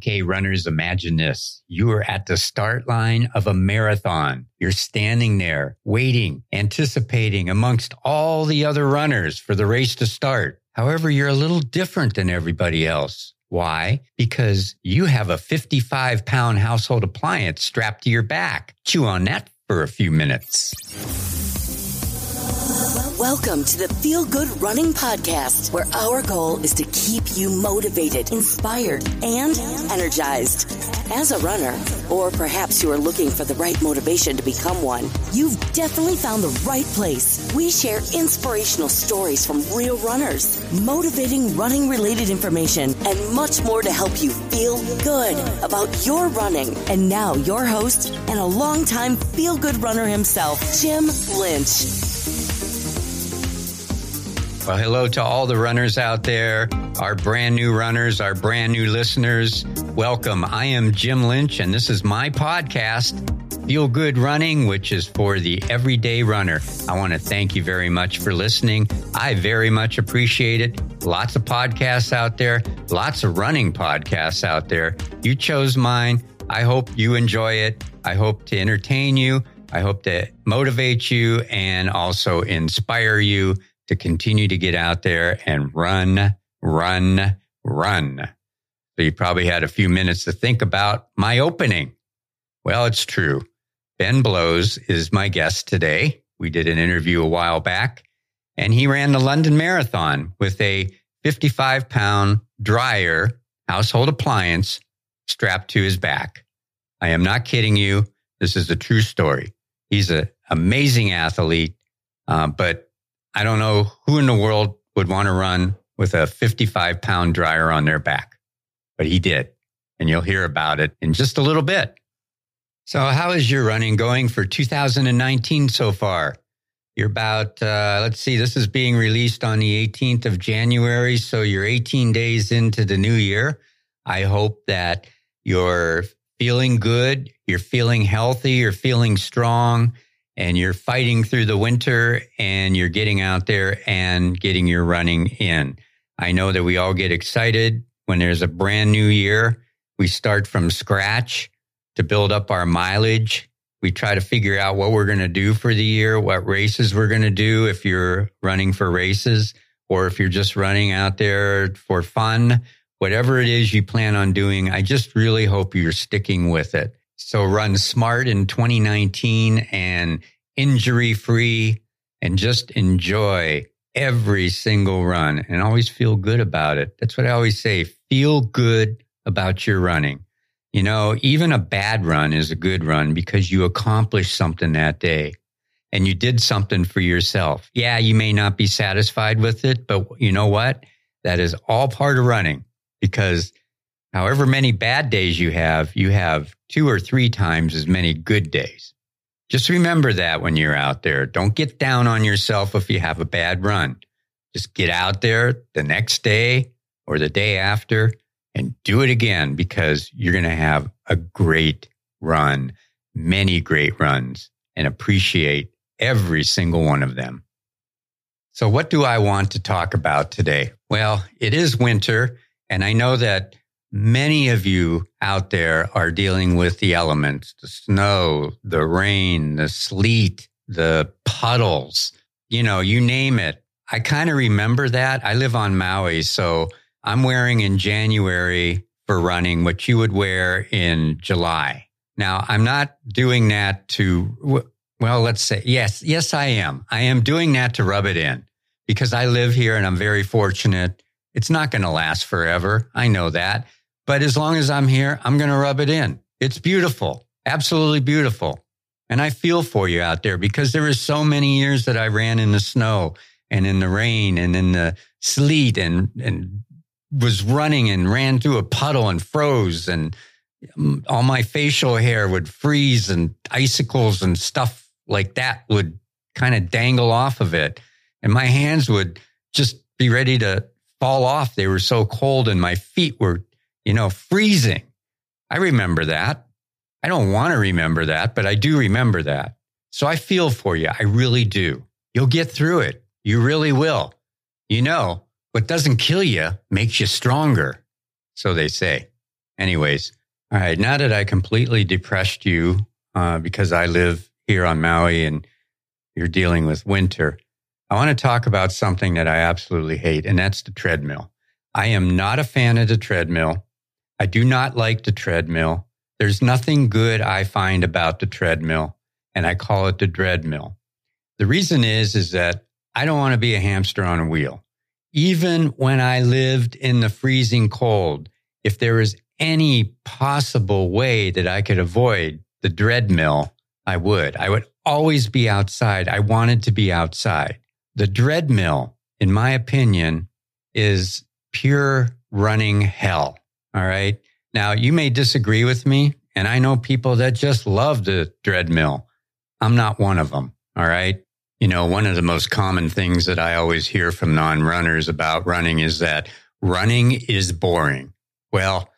Okay, runners, imagine this. You are at the start line of a marathon. You're standing there, waiting, anticipating amongst all the other runners for the race to start. However, you're a little different than everybody else. Why? Because you have a 55 pound household appliance strapped to your back. Chew on that for a few minutes. Welcome to the Feel Good Running Podcast, where our goal is to keep you motivated, inspired, and energized. As a runner, or perhaps you are looking for the right motivation to become one, you've definitely found the right place. We share inspirational stories from real runners, motivating running related information, and much more to help you feel good about your running. And now, your host and a longtime feel good runner himself, Jim Lynch. Well, hello to all the runners out there, our brand new runners, our brand new listeners. Welcome. I am Jim Lynch, and this is my podcast, Feel Good Running, which is for the everyday runner. I want to thank you very much for listening. I very much appreciate it. Lots of podcasts out there, lots of running podcasts out there. You chose mine. I hope you enjoy it. I hope to entertain you. I hope to motivate you and also inspire you to continue to get out there and run, run, run. So you probably had a few minutes to think about my opening. Well, it's true. Ben Blowes is my guest today. We did an interview a while back and he ran the London Marathon with a 55 pound dryer household appliance strapped to his back. I am not kidding you. This is a true story. He's an amazing athlete, uh, but I don't know who in the world would want to run with a 55 pound dryer on their back, but he did. And you'll hear about it in just a little bit. So, how is your running going for 2019 so far? You're about, uh, let's see, this is being released on the 18th of January. So, you're 18 days into the new year. I hope that you're feeling good, you're feeling healthy, you're feeling strong, and you're fighting through the winter and you're getting out there and getting your running in. I know that we all get excited when there's a brand new year. We start from scratch to build up our mileage. We try to figure out what we're going to do for the year, what races we're going to do if you're running for races or if you're just running out there for fun. Whatever it is you plan on doing, I just really hope you're sticking with it. So run smart in 2019 and injury free and just enjoy every single run and always feel good about it. That's what I always say. Feel good about your running. You know, even a bad run is a good run because you accomplished something that day and you did something for yourself. Yeah, you may not be satisfied with it, but you know what? That is all part of running because however many bad days you have, you have two or three times as many good days. Just remember that when you're out there. Don't get down on yourself if you have a bad run. Just get out there the next day or the day after and do it again because you're going to have a great run, many great runs, and appreciate every single one of them. So, what do I want to talk about today? Well, it is winter, and I know that Many of you out there are dealing with the elements, the snow, the rain, the sleet, the puddles, you know, you name it. I kind of remember that. I live on Maui, so I'm wearing in January for running what you would wear in July. Now, I'm not doing that to, well, let's say, yes, yes, I am. I am doing that to rub it in because I live here and I'm very fortunate. It's not going to last forever. I know that. But as long as I'm here, I'm going to rub it in. It's beautiful, absolutely beautiful. And I feel for you out there because there were so many years that I ran in the snow and in the rain and in the sleet and, and was running and ran through a puddle and froze and um, all my facial hair would freeze and icicles and stuff like that would kind of dangle off of it. And my hands would just be ready to fall off. They were so cold and my feet were you know, freezing. I remember that. I don't want to remember that, but I do remember that. So I feel for you. I really do. You'll get through it. You really will. You know, what doesn't kill you makes you stronger. So they say. anyways, all right. Now that I completely depressed you uh, because I live here on Maui and you're dealing with winter, I want to talk about something that I absolutely hate, and that's the treadmill. I am not a fan of the treadmill. I do not like the treadmill. There's nothing good I find about the treadmill, and I call it the dreadmill. The reason is, is that I don't want to be a hamster on a wheel. Even when I lived in the freezing cold, if there was any possible way that I could avoid the dread mill, I would. I would always be outside. I wanted to be outside. The dread mill, in my opinion, is pure running hell. All right. Now, you may disagree with me, and I know people that just love the treadmill. I'm not one of them. All right. You know, one of the most common things that I always hear from non runners about running is that running is boring. Well,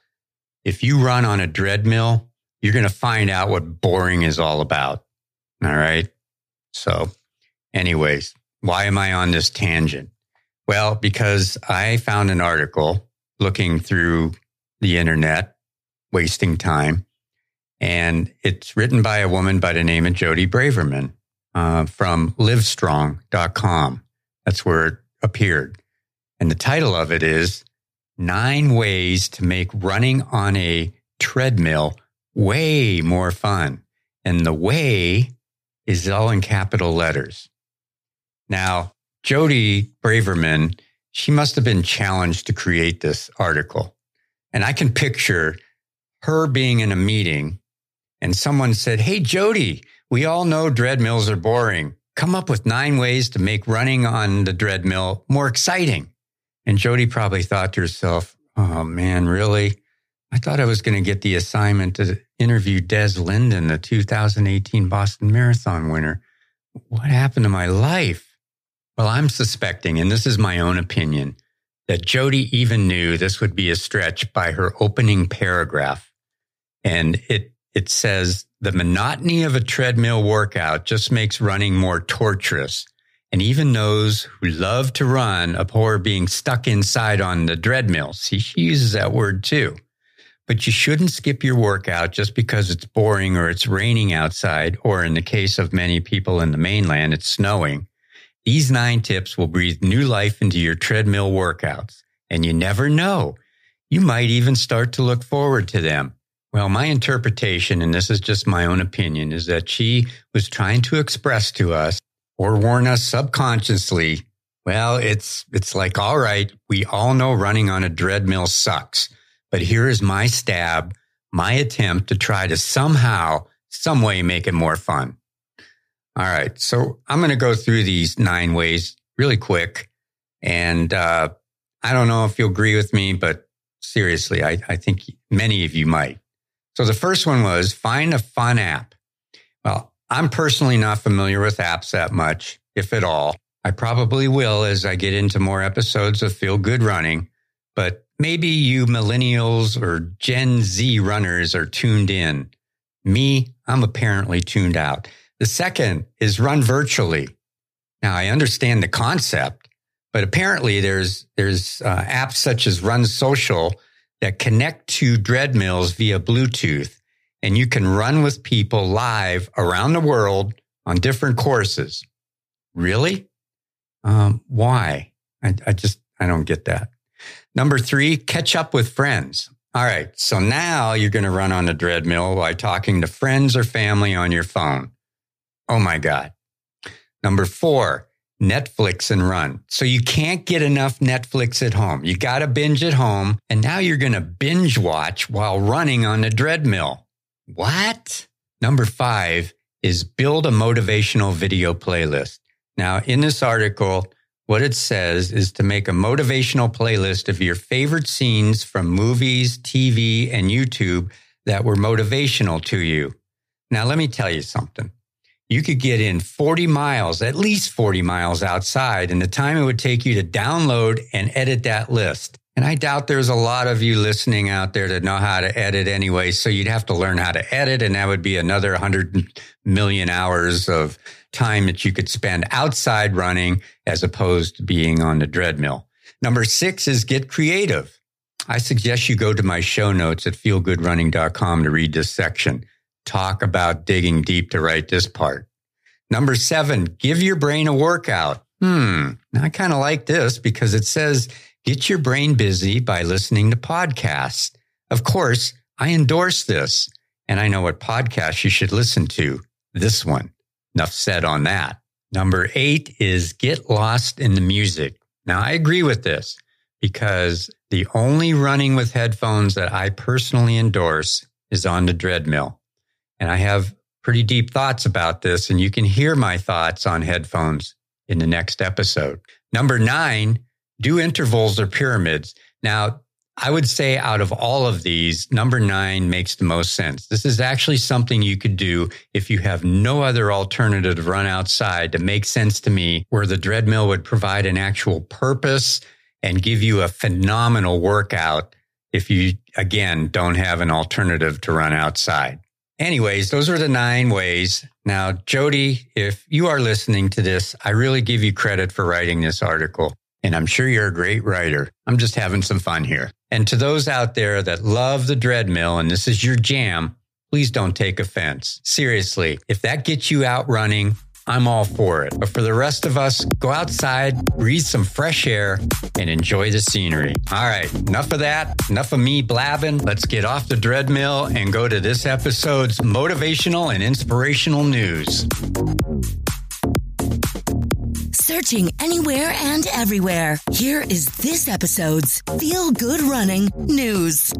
if you run on a treadmill, you're going to find out what boring is all about. All right. So, anyways, why am I on this tangent? Well, because I found an article looking through the internet, wasting time, and it's written by a woman by the name of Jody Braverman uh, from livestrong.com. That's where it appeared. And the title of it is nine ways to make running on a treadmill way more fun. And the way is all in capital letters. Now, Jody Braverman, she must have been challenged to create this article. And I can picture her being in a meeting and someone said, Hey, Jody, we all know dreadmills are boring. Come up with nine ways to make running on the dreadmill more exciting. And Jody probably thought to herself, oh man, really? I thought I was going to get the assignment to interview Des Linden, the 2018 Boston Marathon winner. What happened to my life? Well, I'm suspecting, and this is my own opinion, that Jody even knew this would be a stretch by her opening paragraph. And it, it says, the monotony of a treadmill workout just makes running more torturous and even those who love to run abhor being stuck inside on the dreadmill. See, she uses that word too. But you shouldn't skip your workout just because it's boring or it's raining outside, or in the case of many people in the mainland, it's snowing. These nine tips will breathe new life into your treadmill workouts. And you never know. You might even start to look forward to them. Well, my interpretation, and this is just my own opinion, is that she was trying to express to us or warn us subconsciously, well, it's, it's like, all right, we all know running on a treadmill sucks, but here is my stab, my attempt to try to somehow, some way make it more fun. All right. So I'm going to go through these nine ways really quick. And, uh, I don't know if you'll agree with me, but seriously, I, I think many of you might. So the first one was find a fun app. Well, I'm personally not familiar with apps that much, if at all. I probably will as I get into more episodes of Feel Good Running, but maybe you millennials or Gen Z runners are tuned in. Me, I'm apparently tuned out. The second is run virtually. Now I understand the concept, but apparently there's there's uh, apps such as Run Social that connect to Dreadmills via Bluetooth and you can run with people live around the world on different courses. Really? Um, why? I, I just, I don't get that. Number three, catch up with friends. All right. So now you're going to run on the dreadmill by talking to friends or family on your phone. Oh my God. Number four, Netflix and run. So you can't get enough Netflix at home. You got to binge at home. And now you're going to binge watch while running on the treadmill. What? Number five is build a motivational video playlist. Now, in this article, what it says is to make a motivational playlist of your favorite scenes from movies, TV, and YouTube that were motivational to you. Now, let me tell you something. You could get in 40 miles, at least 40 miles outside, and the time it would take you to download and edit that list. And I doubt there's a lot of you listening out there that know how to edit anyway. So you'd have to learn how to edit. And that would be another 100 million hours of time that you could spend outside running as opposed to being on the dreadmill. Number six is get creative. I suggest you go to my show notes at feelgoodrunning.com to read this section. Talk about digging deep to write this part. Number seven, give your brain a workout. Hmm. I kind of like this because it says get your brain busy by listening to podcasts. Of course, I endorse this and I know what podcast you should listen to. This one. Enough said on that. Number eight is get lost in the music. Now I agree with this because the only running with headphones that I personally endorse is on the Dreadmill. And I have pretty deep thoughts about this, and you can hear my thoughts on headphones in the next episode. Number nine, do intervals or pyramids. Now, I would say out of all of these, number nine makes the most sense. This is actually something you could do if you have no other alternative to run outside to make sense to me, where the treadmill would provide an actual purpose and give you a phenomenal workout if you, again, don't have an alternative to run outside. Anyways, those are the nine ways. Now, Jody, if you are listening to this, I really give you credit for writing this article. And I'm sure you're a great writer. I'm just having some fun here. And to those out there that love the Dreadmill and this is your jam, please don't take offense. Seriously, if that gets you out running, I'm all for it. But for the rest of us, go outside, breathe some fresh air, and enjoy the scenery. All right, enough of that. Enough of me blabbing. Let's get off the Dreadmill and go to this episode's motivational and inspirational news. Searching anywhere and everywhere. Here is this episode's Feel Good Running News.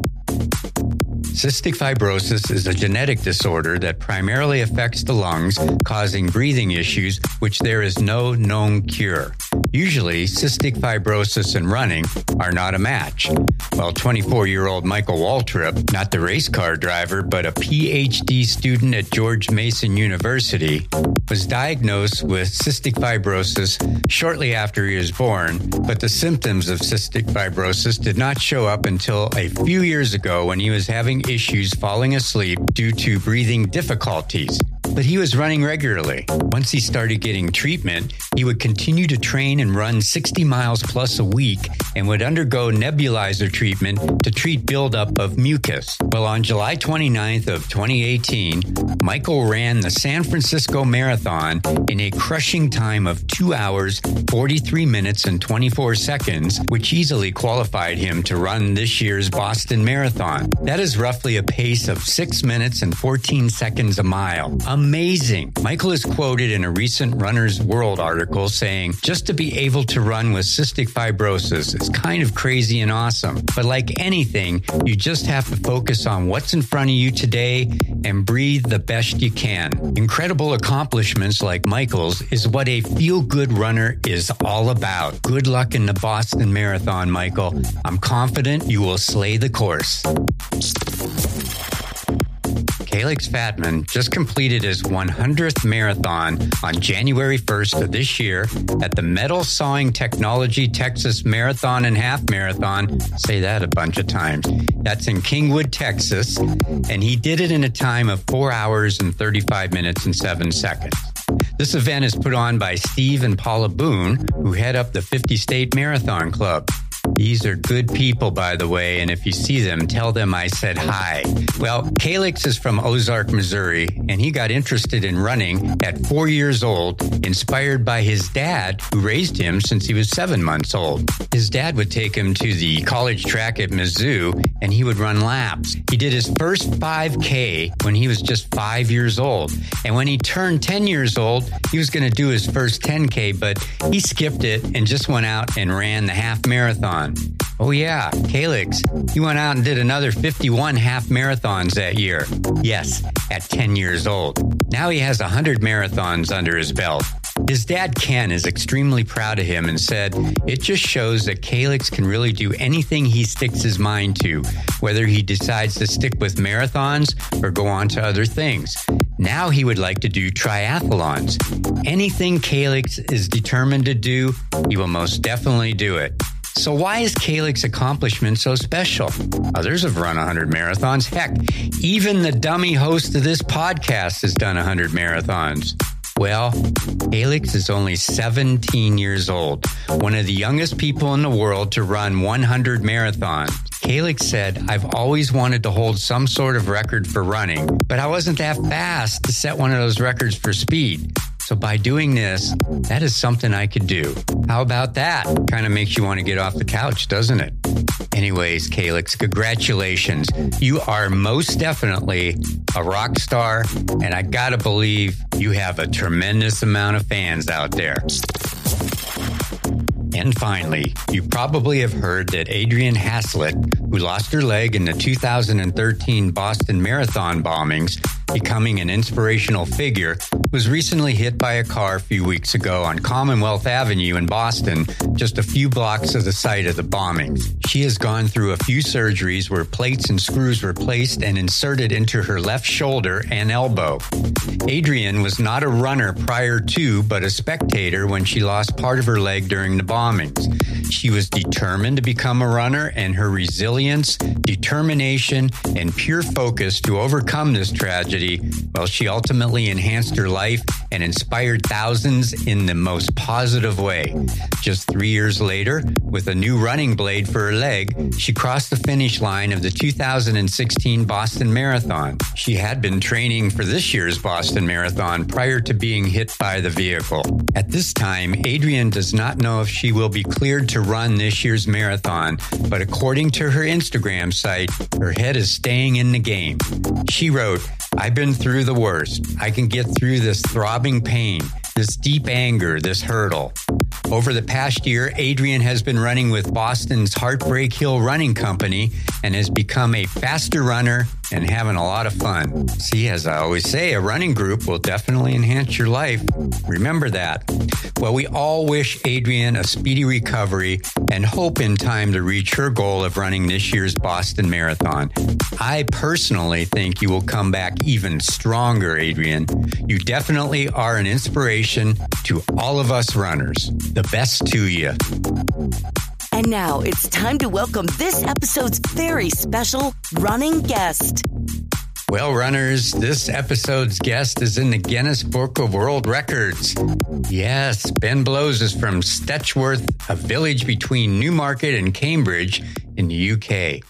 Cystic fibrosis is a genetic disorder that primarily affects the lungs, causing breathing issues, which there is no known cure. Usually, cystic fibrosis and running are not a match. While 24 year old Michael Waltrip, not the race car driver, but a PhD student at George Mason University, was diagnosed with cystic fibrosis shortly after he was born, but the symptoms of cystic fibrosis did not show up until a few years ago when he was having issues falling asleep due to breathing difficulties. But he was running regularly. Once he started getting treatment, he would continue to train and run 60 miles plus a week and would undergo nebulizer treatment to treat buildup of mucus. Well, on July 29th of 2018, Michael ran the San Francisco Marathon in a crushing time of 2 hours, 43 minutes and 24 seconds, which easily qualified him to run this year's Boston Marathon. That is roughly a pace of 6 minutes and 14 seconds a mile amazing. Michael is quoted in a recent Runner's World article saying, just to be able to run with cystic fibrosis is kind of crazy and awesome. But like anything, you just have to focus on what's in front of you today and breathe the best you can. Incredible accomplishments like Michael's is what a feel good runner is all about. Good luck in the Boston Marathon, Michael. I'm confident you will slay the course. Calix Fatman just completed his 100th marathon on January 1st of this year at the Metal Sawing Technology Texas Marathon and Half Marathon. Say that a bunch of times. That's in Kingwood, Texas. And he did it in a time of four hours and 35 minutes and seven seconds. This event is put on by Steve and Paula Boone, who head up the 50 State Marathon Club. These are good people, by the way, and if you see them, tell them I said hi. Well, Calix is from Ozark, Missouri, and he got interested in running at four years old, inspired by his dad, who raised him since he was seven months old. His dad would take him to the college track at Mizzou, and he would run laps. He did his first 5K when he was just five years old. And when he turned 10 years old, he was going to do his first 10K, but he skipped it and just went out and ran the half marathon Oh, yeah, Calix. He went out and did another 51 half marathons that year. Yes, at 10 years old. Now he has 100 marathons under his belt. His dad, Ken, is extremely proud of him and said, It just shows that Calix can really do anything he sticks his mind to, whether he decides to stick with marathons or go on to other things. Now he would like to do triathlons. Anything Calix is determined to do, he will most definitely do it. So why is Calix's accomplishment so special? Others have run 100 marathons. Heck, even the dummy host of this podcast has done 100 marathons. Well, Calix is only 17 years old, one of the youngest people in the world to run 100 marathons. Calix said, I've always wanted to hold some sort of record for running, but I wasn't that fast to set one of those records for speed. So by doing this, that is something I could do. How about that? Kind of makes you want to get off the couch, doesn't it? Anyways, Calix, congratulations. You are most definitely a rock star, and I gotta believe you have a tremendous amount of fans out there. And finally, you probably have heard that Adrianne Haslet, who lost her leg in the 2013 Boston Marathon bombings, becoming an inspirational figure, was recently hit by a car a few weeks ago on Commonwealth Avenue in Boston, just a few blocks of the site of the bombings. She has gone through a few surgeries where plates and screws were placed and inserted into her left shoulder and elbow. Adrianne was not a runner prior to, but a spectator when she lost part of her leg during the bombings. She was determined to become a runner, and her resilience, determination, and pure focus to overcome this tragedy, well, she ultimately enhanced her life life and inspired thousands in the most positive way. Just three years later, with a new running blade for her leg, she crossed the finish line of the 2016 Boston Marathon. She had been training for this year's Boston Marathon prior to being hit by the vehicle. At this time, Adrianne does not know if she will be cleared to run this year's marathon, but according to her Instagram site, her head is staying in the game. She wrote, I've been through the worst. I can get through this throbbing pain, this deep anger, this hurdle. Over the past year, Adrianne has been running with Boston's Heartbreak Hill Running Company and has become a faster runner and having a lot of fun. See, as I always say, a running group will definitely enhance your life. Remember that. Well, we all wish Adrianne a speedy recovery and hope in time to reach her goal of running this year's Boston Marathon. I personally think you will come back even stronger, Adrianne. You definitely are an inspiration to all of us runners. The best to you. And now it's time to welcome this episode's very special running guest. Well, runners, this episode's guest is in the Guinness Book of World Records. Yes, Ben Blowes is from Stetchworth, a village between Newmarket and Cambridge in the UK.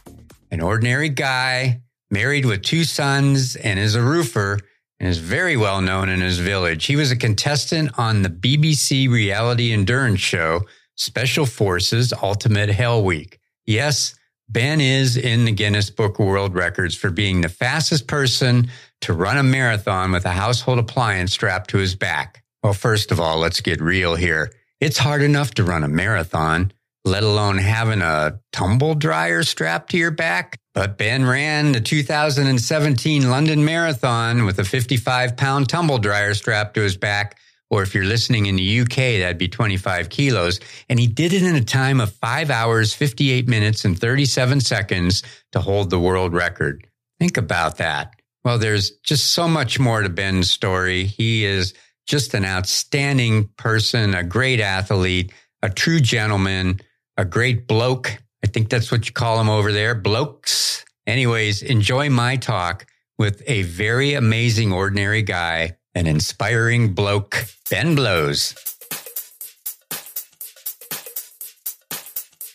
An ordinary guy, married with two sons, and is a roofer, and is very well known in his village. He was a contestant on the BBC reality endurance show Special Forces Ultimate Hell Week. Yes, Ben is in the Guinness Book of World Records for being the fastest person to run a marathon with a household appliance strapped to his back. Well, first of all, let's get real here. It's hard enough to run a marathon, let alone having a tumble dryer strapped to your back. But Ben ran the 2017 London Marathon with a 55 pound tumble dryer strapped to his back or if you're listening in the UK, that'd be 25 kilos. And he did it in a time of five hours, 58 minutes, and 37 seconds to hold the world record. Think about that. Well, there's just so much more to Ben's story. He is just an outstanding person, a great athlete, a true gentleman, a great bloke. I think that's what you call him over there, blokes. Anyways, enjoy my talk with a very amazing, ordinary guy an inspiring bloke, Ben Blowes.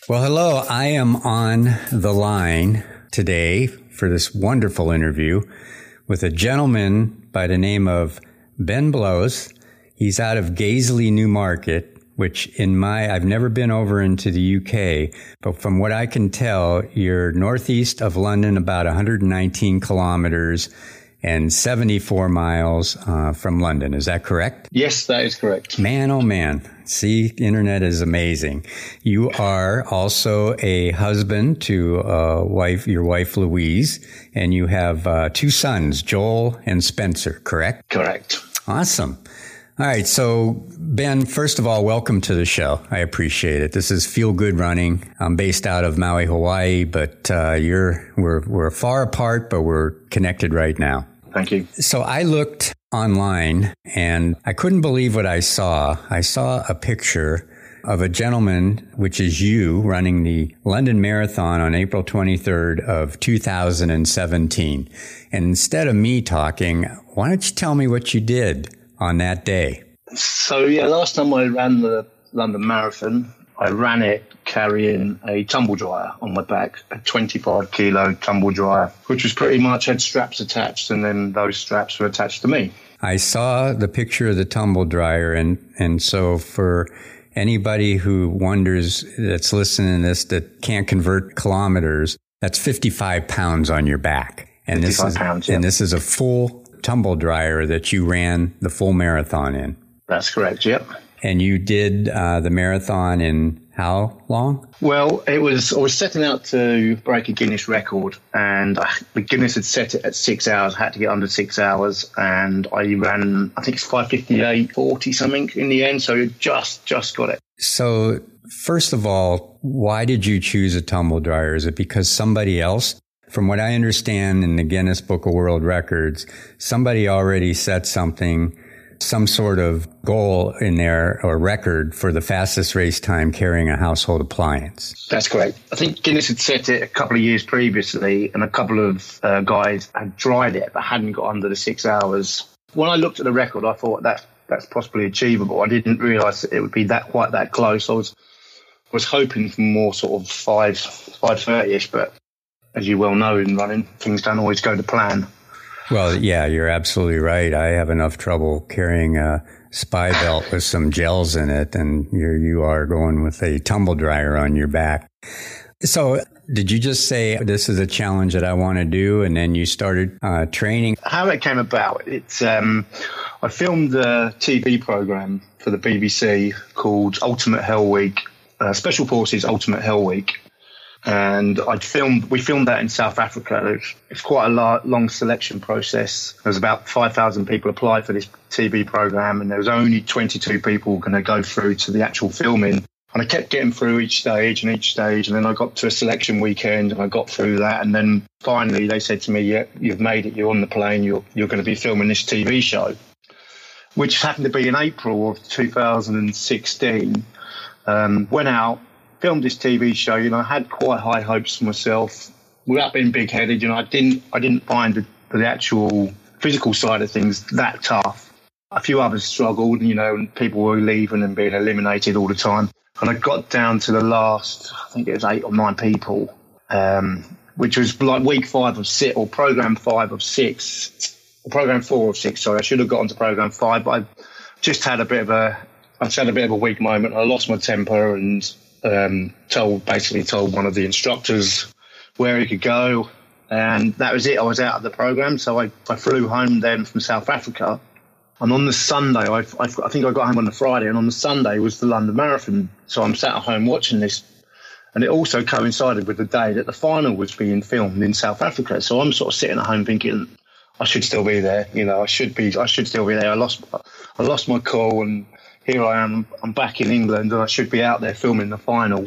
Well, hello. I am on the line today for this wonderful interview with a gentleman by the name of Ben Blowes. He's out of Gazeley, Newmarket, which in my, I've never been over into the UK, but from what I can tell, you're northeast of London, about 119 kilometers and 74 miles uh, from London. Is that correct? Yes, that is correct. Man, oh man. See, internet is amazing. You are also a husband to uh, wife, your wife Louise, and you have uh, two sons, Joel and Spencer, correct? Correct. Awesome. All right. So, Ben, first of all, welcome to the show. I appreciate it. This is Feel Good Running. I'm based out of Maui, Hawaii, but uh, you're we're we're far apart, but we're connected right now. Thank you. So I looked online and I couldn't believe what I saw. I saw a picture of a gentleman, which is you, running the London Marathon on April 23rd of 2017. And instead of me talking, why don't you tell me what you did? on that day? So, yeah, last time I ran the London Marathon, I ran it carrying a tumble dryer on my back, a 25 kilo tumble dryer, which was pretty much had straps attached, and then those straps were attached to me. I saw the picture of the tumble dryer, and and so for anybody who wonders that's listening to this that can't convert kilometers, that's 55 pounds on your back. And this is pounds, yeah. and this is a full tumble dryer that you ran the full marathon in. That's correct. Yep. And you did uh, the marathon in how long? Well, it was I was setting out to break a Guinness record, and I, the Guinness had set it at six hours. I had to get under six hours, and I ran I think it's five fifty eight forty something in the end. So just just got it. So first of all, why did you choose a tumble dryer? Is it because somebody else from what I understand in the Guinness Book of World Records, somebody already set something some sort of goal in there or record for the fastest race time carrying a household appliance. That's correct. I think Guinness had set it a couple of years previously, and a couple of uh, guys had tried it but hadn't got under the six hours. When I looked at the record, I thought that that's possibly achievable. I didn't realise it would be that quite that close. I was was hoping for more sort of five five thirty ish, but as you well know in running, things don't always go to plan. Well, yeah, you're absolutely right. I have enough trouble carrying a spy belt with some gels in it, and you are going with a tumble dryer on your back. So, did you just say this is a challenge that I want to do, and then you started uh, training? How it came about? It's um, I filmed a TV program for the BBC called Ultimate Hell Week, uh, Special Forces Ultimate Hell Week, and I'd filmed. We filmed that in South Africa. It's quite a long selection process. There was about five thousand people applied for this TV program, and there was only twenty two people going to go through to the actual filming. And I kept getting through each stage and each stage, and then I got to a selection weekend, and I got through that, and then finally they said to me, "Yeah, you've made it. You're on the plane. You're you're going to be filming this TV show." Which happened to be in April of 2016. Um, went out, filmed this TV show, you know, I had quite high hopes for myself without being big headed. You know, I didn't, I didn't find the, the actual physical side of things that tough. A few others struggled, you know, and people were leaving and being eliminated all the time. And I got down to the last, I think it was eight or nine people, um, which was like week five of six or program five of six, or program four of six. Sorry, I should have got to program five, but I just had a bit of a, I just had a bit of a weak moment. I lost my temper and um, told basically told one of the instructors where he could go, and that was it. I was out of the program, so I, I flew home then from South Africa. And on the Sunday, I, I, I, think I got home on the Friday, and on the Sunday was the London Marathon. So I'm sat at home watching this, and it also coincided with the day that the final was being filmed in South Africa. So I'm sort of sitting at home thinking, I should still be there. You know, I should be. I should still be there. I lost, I lost my call, and here I am, I'm back in England and I should be out there filming the final.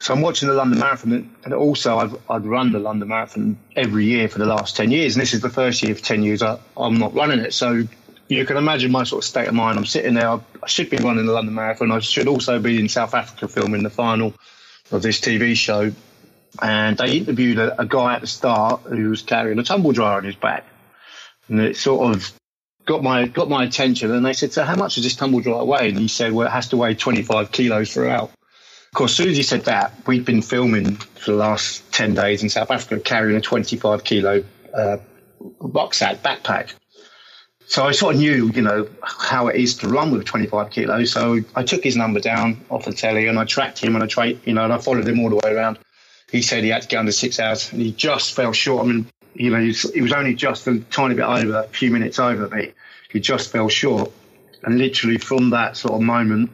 So I'm watching the London Marathon, and also I've I'd run the London Marathon every year for the last ten years, and this is the first year for ten years I, am not running it. So you can imagine my sort of state of mind. I'm sitting there. I, I should be running the London Marathon. I should also be in South Africa filming the final of this TV show. And they interviewed a, a guy at the start who was carrying a tumble dryer on his back, and it sort of got my got my attention, and they said, "So how much does this tumble dryer weigh?" And he said, "Well, it has to weigh 25 kilos throughout." Of course, as soon as he said that, we'd been filming for the last 10 days in South Africa carrying a 25 kilo uh, rucksack backpack. So I sort of knew, you know, how it is to run with 25 kilos. So I took his number down off the telly and I tracked him and I tried, you know, and I followed him all the way around. He said he had to go under six hours and he just fell short. I mean, you know, he was only just a tiny bit over, a few minutes over me. He just fell short. And literally from that sort of moment,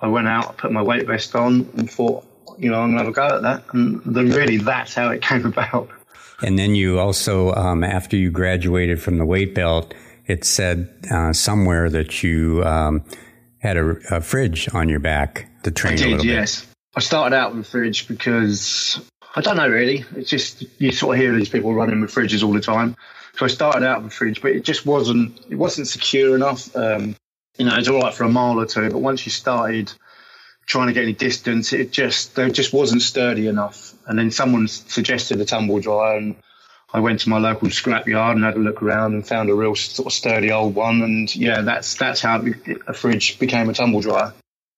I went out, I put my weight vest on and thought, you know, I'm going to have a go at that. And then really that's how it came about. And then you also, um, after you graduated from the weight belt, it said uh, somewhere that you um, had a, a, fridge on your back to train I did, a little bit. Yes. I started out with a fridge because I don't know really. It's just you sort of hear these people running with fridges all the time. So I started out with a fridge, but it just wasn't it wasn't secure enough. Um, you know, it's all right for a mile or two, but once you started trying to get any distance, it just it just wasn't sturdy enough. And then someone suggested a tumble dryer, and I went to my local scrapyard and had a look around and found a real sort of sturdy old one. And yeah, that's that's how a fridge became a tumble dryer.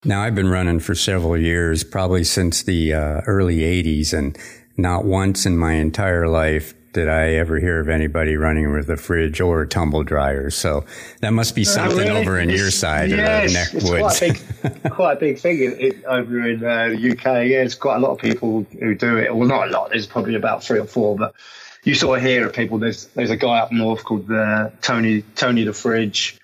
Now, I've been running for several years, probably since the uh, early 80s, and not once in my entire life did I ever hear of anybody running with a fridge or a tumble dryer. So that must be something really? over in your side yes, of the neck it's woods. Quite a big, quite a big thing it, over in uh, the UK. Yeah, there's quite a lot of people who do it. Well, not a lot. There's probably about three or four, but you sort of hear of people. There's there's a guy up north called uh, Tony Tony the Fridge.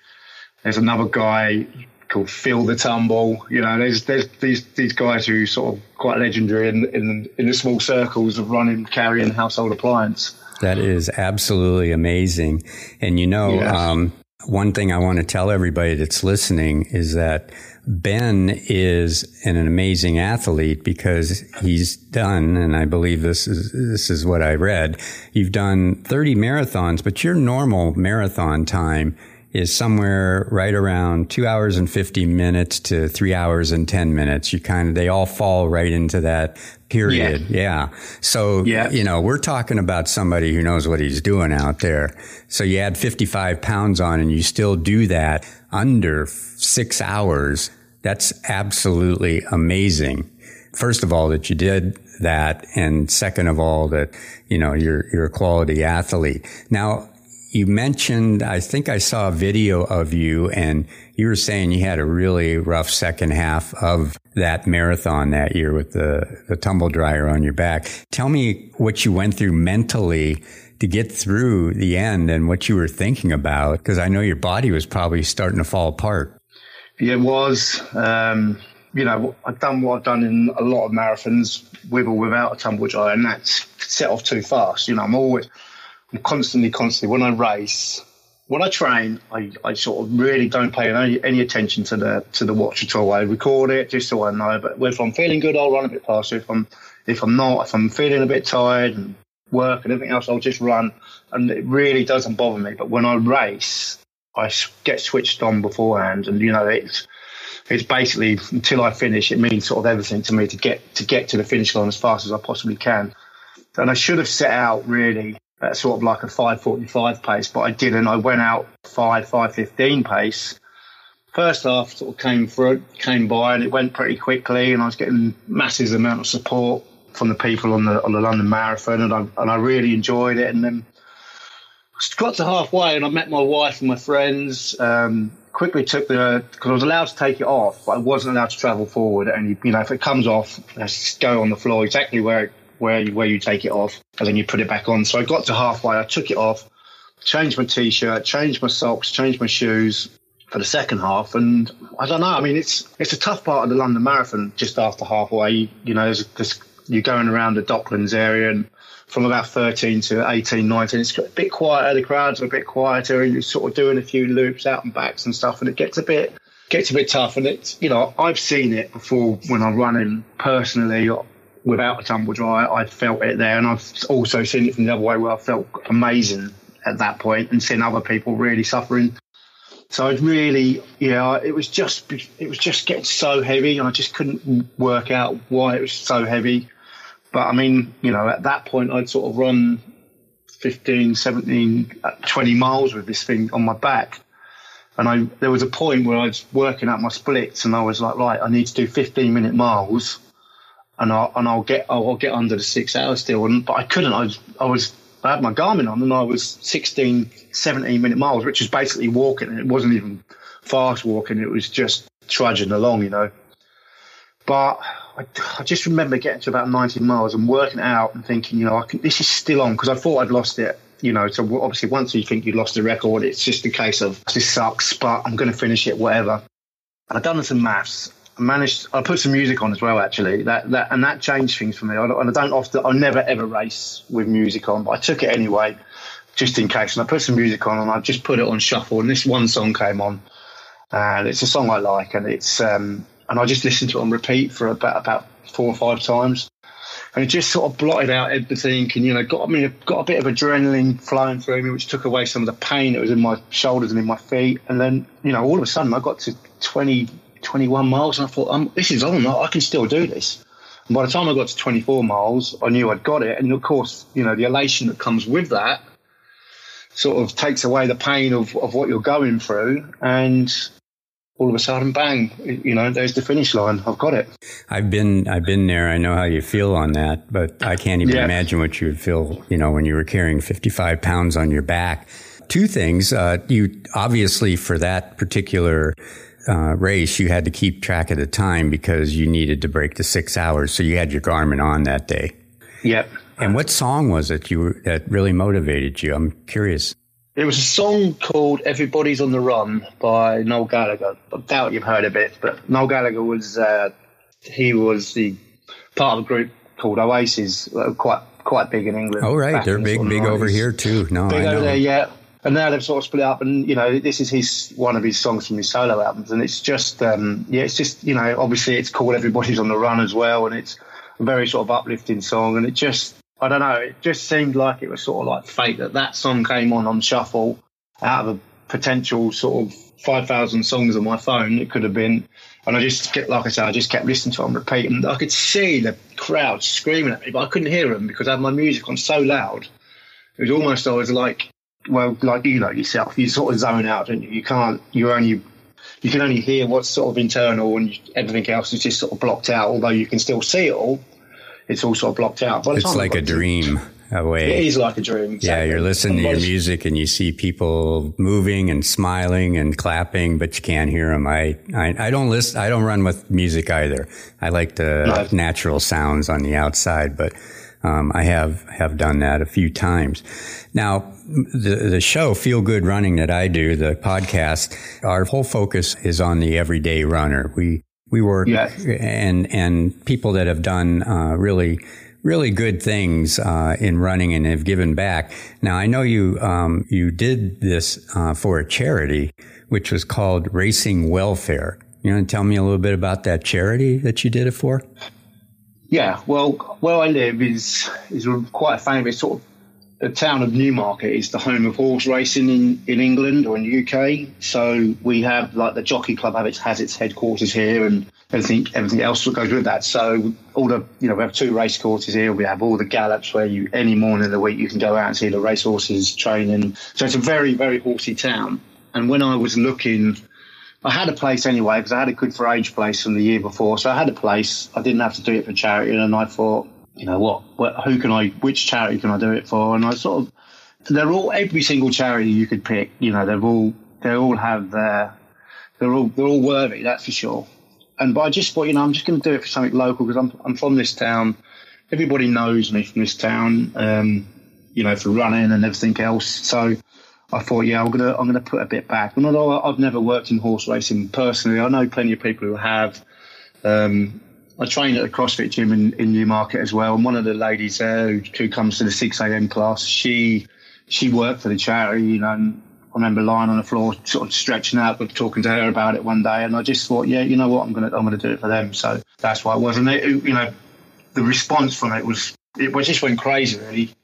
There's another guy called Phil the Tumble. You know, there's there's these these guys who sort of quite legendary in in, in the small circles of running carrying household appliance. That is absolutely amazing. And you know, yes. um, one thing I want to tell everybody that's listening is that Ben is an amazing athlete because he's done, and I believe this is this is what I read. You've done 30 marathons, but your normal marathon time is somewhere right around two hours and 50 minutes to three hours and 10 minutes. You kind of, they all fall right into that period. Yeah. yeah. So, yeah. you know, we're talking about somebody who knows what he's doing out there. So you add 55 pounds on and you still do that under six hours. That's absolutely amazing. First of all, that you did that. And second of all, that, you know, you're, you're a quality athlete. Now, you mentioned, I think I saw a video of you and you were saying you had a really rough second half of that marathon that year with the, the tumble dryer on your back. Tell me what you went through mentally to get through the end and what you were thinking about, because I know your body was probably starting to fall apart. It was. Um, you know, I've done what I've done in a lot of marathons with or without a tumble dryer, and that's set off too fast. You know, I'm always I'm constantly, constantly when I race, when I train, I, I sort of really don't pay any, any attention to the to the watch at all. I record it just so I know. But if I'm feeling good, I'll run a bit faster. If I'm if I'm not, if I'm feeling a bit tired and work and everything else, I'll just run. And it really doesn't bother me. But when I race, I get switched on beforehand, and you know it's it's basically until I finish. It means sort of everything to me to get to get to the finish line as fast as I possibly can. And I should have set out really at sort of like a 5:45 pace, but I didn't. I went out five 5:15 pace. First half sort of came through, came by, and it went pretty quickly, and I was getting massive amount of support from the people on the on the London Marathon, and I and I really enjoyed it. And then got to halfway, and I met my wife and my friends. Um, quickly took the because I was allowed to take it off, but I wasn't allowed to travel forward. And you know, if it comes off, let's go on the floor exactly where it where you, where you take it off and then you put it back on. So I got to halfway, I took it off, changed my t-shirt, changed my socks, changed my shoes for the second half. And I don't know. I mean, it's it's a tough part of the London Marathon just after halfway. You know, there's, there's, you're going around the Docklands area and from about 13 to 18, 19, it's a bit quieter. The crowds are a bit quieter and you're sort of doing a few loops out and backs and stuff. And it gets a bit, gets a bit tough. And it's, you know, I've seen it before when I'm running personally without a tumble dryer, I felt it there, and I've also seen it from the other way where I felt amazing at that point, and seen other people really suffering. So it really, yeah, it was just it was just getting so heavy, and I just couldn't work out why it was so heavy. But I mean, you know, at that point, I'd sort of run 15, 17, uh, 20 miles with this thing on my back. And I, there was a point where I was working out my splits, and I was like, right, I need to do 15 minute miles and I'll, and I'll get I'll get under the six hours still. And but I couldn't. I was I was I had my Garmin on and I was 16, 17 minute miles, which is basically walking. And It wasn't even fast walking. It was just trudging along, you know. But I, I just remember getting to about 19 miles and working out and thinking, you know, I can, this is still on because I thought I'd lost it. You know, so obviously once you think you've lost the record, it's just a case of this sucks, but I'm going to finish it, whatever. And I've done some maths managed. I put some music on as well, actually. That that and that changed things for me. I, and I don't often. I never ever race with music on, but I took it anyway, just in case. And I put some music on, and I just put it on shuffle. And this one song came on, and it's a song I like, and it's um, and I just listened to it on repeat for about about four or five times, and it just sort of blotted out everything, and you know, got me got a bit of adrenaline flowing through me, which took away some of the pain that was in my shoulders and in my feet, and then you know, all of a sudden, I got to twenty 21 miles, and I thought, um, this is on. I can still do this. And by the time I got to 24 miles, I knew I'd got it. And of course, you know, the elation that comes with that sort of takes away the pain of, of what you're going through. And all of a sudden, bang! You know, there's the finish line. I've got it. I've been I've been there. I know how you feel on that, but I can't even Yeah. imagine what you would feel. You know, when you were carrying 55 pounds on your back. Two things. Uh, you obviously for that particular uh, race, you had to keep track of the time because you needed to break the six hours. So you had your Garmin on that day. Yep. And what song was it you were, that really motivated you? I'm curious. It was a song called "Everybody's on the Run" by Noel Gallagher. I doubt you've heard of it, but Noel Gallagher was uh, he was the part of a group called Oasis, quite quite big in England. Oh, right. They're big, big over here too. No, Big I know. over there, yeah. And now they've sort of split up, and you know, this is his one of his songs from his solo albums, and it's just, um, yeah, it's just, you know, obviously it's called "Everybody's on the Run" as well, and it's a very sort of uplifting song, and it just, I don't know, it just seemed like it was sort of like fate that that song came on on shuffle out of a potential sort of five thousand songs on my phone. It could have been, and I just, kept, like I said, I just kept listening to it and I could see the crowd screaming at me, but I couldn't hear them because I had my music on so loud. It was almost I was like, well, like you know yourself, you sort of zone out, and you? you can't, you only, you can only hear what's sort of internal, and everything else is just sort of blocked out. Although you can still see it all, it's all sort of blocked out. The It's like a dream away. It is like a dream. Yeah, you're listening to your music and you see people moving and smiling and clapping, but you can't hear them. I, I, I don't listen. I don't run with music either. I like the No. natural sounds on the outside, but um, I have have done that a few times. Now, the the show Feel Good Running that I do, the podcast, our whole focus is on the everyday runner. We we work Yes. and and people that have done uh, really really good things uh, in running and have given back. Now I know you um, you did this uh, for a charity, which was called Racing Welfare. You want to tell me a little bit about that charity that you did it for? Yeah, well, where I live is is quite a famous sort of. The town of Newmarket is the home of horse racing in, in England or in the UK. So we have like the Jockey Club have its, has its headquarters here and everything everything else that goes with that. So all the you know we have two race courses here. We have all the gallops where you any morning of the week you can go out and see the race horses training. So it's a very very horsey town. And when I was looking I had a place anyway because I had a good for age place from the year before. So I had a place. I didn't have to do it for charity, and I thought, you know what, what who can I, which charity can I do it for? And I sort of, they're all every single charity you could pick. You know, they're all they all have their, they're all they're all worthy, that's for sure. And but I just thought, you know, I'm just going to do it for something local because I'm I'm from this town. Everybody knows me from this town. Um, you know, for running and everything else. So. I thought, yeah, I'm gonna I'm gonna put a bit back. And although I've never worked in horse racing personally, I know plenty of people who have. Um, I train at a CrossFit gym in, in Newmarket as well, and one of the ladies there who, who comes to the six a.m. class, she she worked for the charity, you know. And I remember lying on the floor, sort of stretching out, but talking to her about it one day, and I just thought, yeah, you know what, I'm gonna I'm gonna do it for them. So that's why it was, and it, you know, the response from it was it just went crazy really.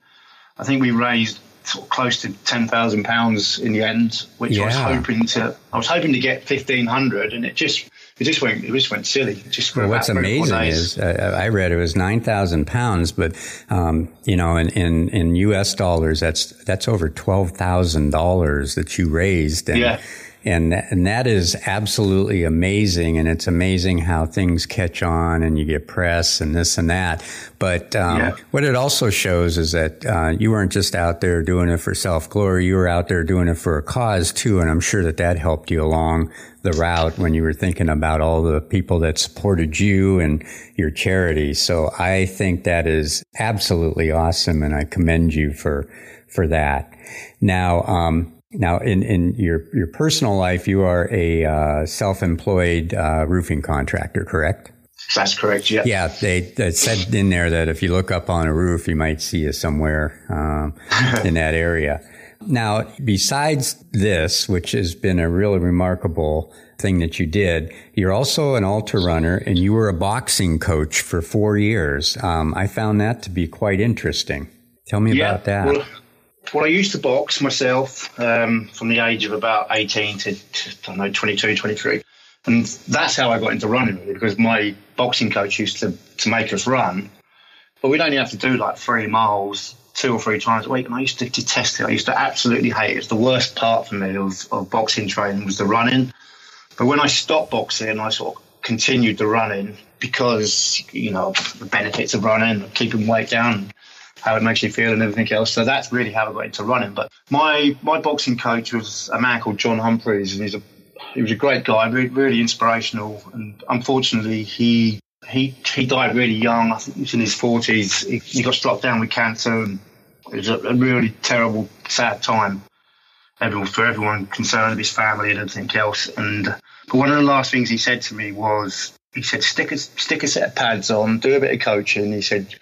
I think we raised sort of close to ten thousand pounds in the end, which I was hoping to. I was hoping to get fifteen hundred, and it just it just went it just went silly. It just Well, what's about three or four amazing is uh, I read it was nine thousand pounds, but um, you know, in, in in U.S. dollars, that's that's over twelve thousand dollars that you raised, and Yeah. And and that is absolutely amazing. And it's amazing how things catch on, and you get press and this and that. But um, Yeah. what it also shows is that uh, you weren't just out there doing it for self glory; you were out there doing it for a cause too. And I'm sure that that helped you along the route when you were thinking about all the people that supported you and your charity. So I think that is absolutely awesome, and I commend you for for that. Now, um, now in in your your personal life, you are a uh, self-employed uh, roofing contractor, correct? That's correct. Yeah. Yeah, they, they said in there that if you look up on a roof, you might see us somewhere um, in that area. Now, besides this, which has been a really remarkable thing that you did, you're also an ultra runner and you were a boxing coach for four years. Um, I found that to be quite interesting. Tell me about that. Well, well, I used to box myself um, from the age of about 18 to, to, I don't know, 22, 23. And that's how I got into running, really, because my boxing coach used to, to make us run. But we'd only have to do like three miles two or three times a week. And I used to detest it. I used to absolutely hate it. It's the worst part for me of, of boxing training was the running. But when I stopped boxing, I sort of continued the running because, you know, the benefits of running, keeping weight down, how it makes you feel and everything else. So that's really how I got into running. But my, my boxing coach was a man called John Humphreys and he's a, he was a great guy, really, inspirational. And unfortunately, he, he, he died really young. I think he was in his forties. He, he got struck down with cancer and it was a, a really terrible, sad time everyone, for everyone concerned his family and everything else. And but one of the last things he said to me was, he said, stick a, stick a set of pads on, do a bit of coaching. He said,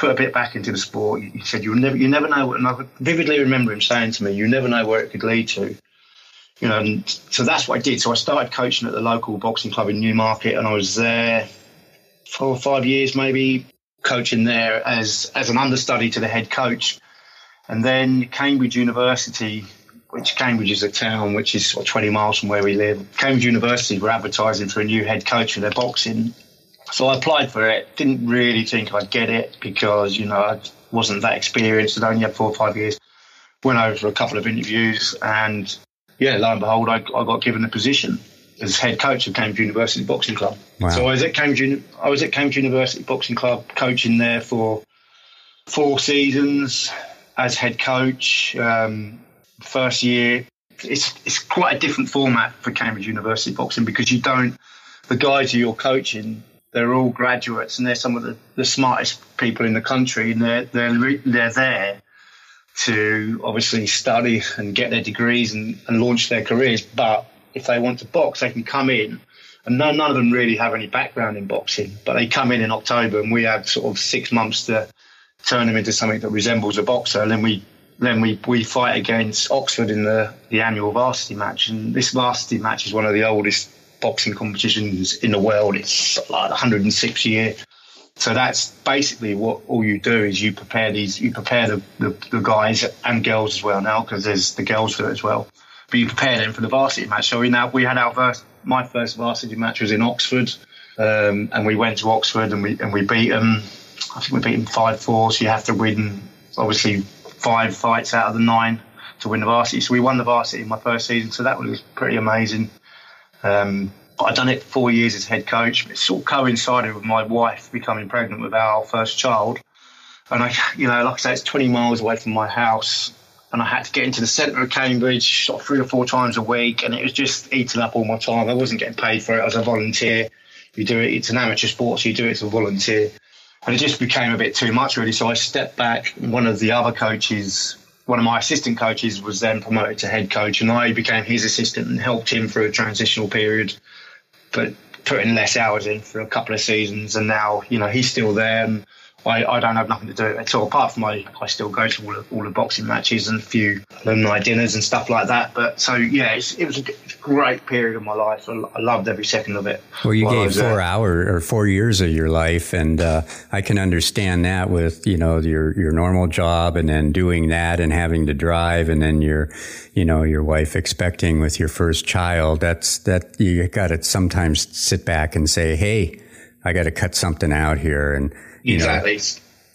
put a bit back into the sport. He said, you never, you never know. What, and I vividly remember him saying to me, you never know where it could lead to. You know, and so that's what I did. So I started coaching at the local boxing club in Newmarket, and I was there four or five years, maybe coaching there as as an understudy to the head coach. And then Cambridge University which Cambridge is a town which is sort of 20 miles from where we live. Cambridge University were advertising for a new head coach for their boxing. So I applied for it. Didn't really think I'd get it because, you know, I wasn't that experienced. I'd only had four or five years. Went over for a couple of interviews and, yeah, lo and behold, I, I got given the position as head coach of Cambridge University Boxing Club. Wow. So I was at Cambridge, I was at Cambridge University Boxing Club coaching there for four seasons as head coach. Um, first year, it's it's quite a different format for Cambridge University boxing because you don't the guys who you're coaching they're all graduates and they're some of the, the smartest people in the country and they're they're they're there to obviously study and get their degrees and, and launch their careers. But if they want to box they can come in. And none, none of them really have any background in boxing but they come in in October and we have sort of six months to turn them into something that resembles a boxer. And then we then we, we fight against Oxford in the, the annual varsity match. And this varsity match is one of the oldest boxing competitions in the world. It's like 106 year. So that's basically what all you do is you prepare these, you prepare the, the, the guys and girls as well now because there's the girls do it as well. But you prepare them for the varsity match. So we now we had our first, my first varsity match was in Oxford, um, and we went to Oxford and we and we beat them. I think we beat them five four. So you have to win obviously five fights out of the nine to win the varsity. So we won the varsity in my first season. So that was pretty amazing. Um, I'd done it four years as head coach. It sort of coincided with my wife becoming pregnant with our first child. And I, you know, like I say, it's 20 miles away from my house. And I had to get into the centre of Cambridge sort of three or four times a week. And it was just eating up all my time. I wasn't getting paid for it as a volunteer. You do it, it's an amateur sport, so you do it as a volunteer and it just became a bit too much really. So I stepped back. One of the other coaches, one of my assistant coaches, was then promoted to head coach, and I became his assistant and helped him through a transitional period, but putting less hours in for a couple of seasons. And now, you know, he's still there, and I, I don't have nothing to do at all. Apart from I, I still go to all the, all the boxing matches and a few alumni dinners and stuff like that. But so yeah, it was a great period of my life. I, I loved every second of it. Well, you gave four hours or four years of your life, and uh, I can understand that with you know your your normal job and then doing that and having to drive and then your you know your wife expecting with your first child. That's that you got to sometimes sit back and say, hey. I got to cut something out here, and exactly. Know,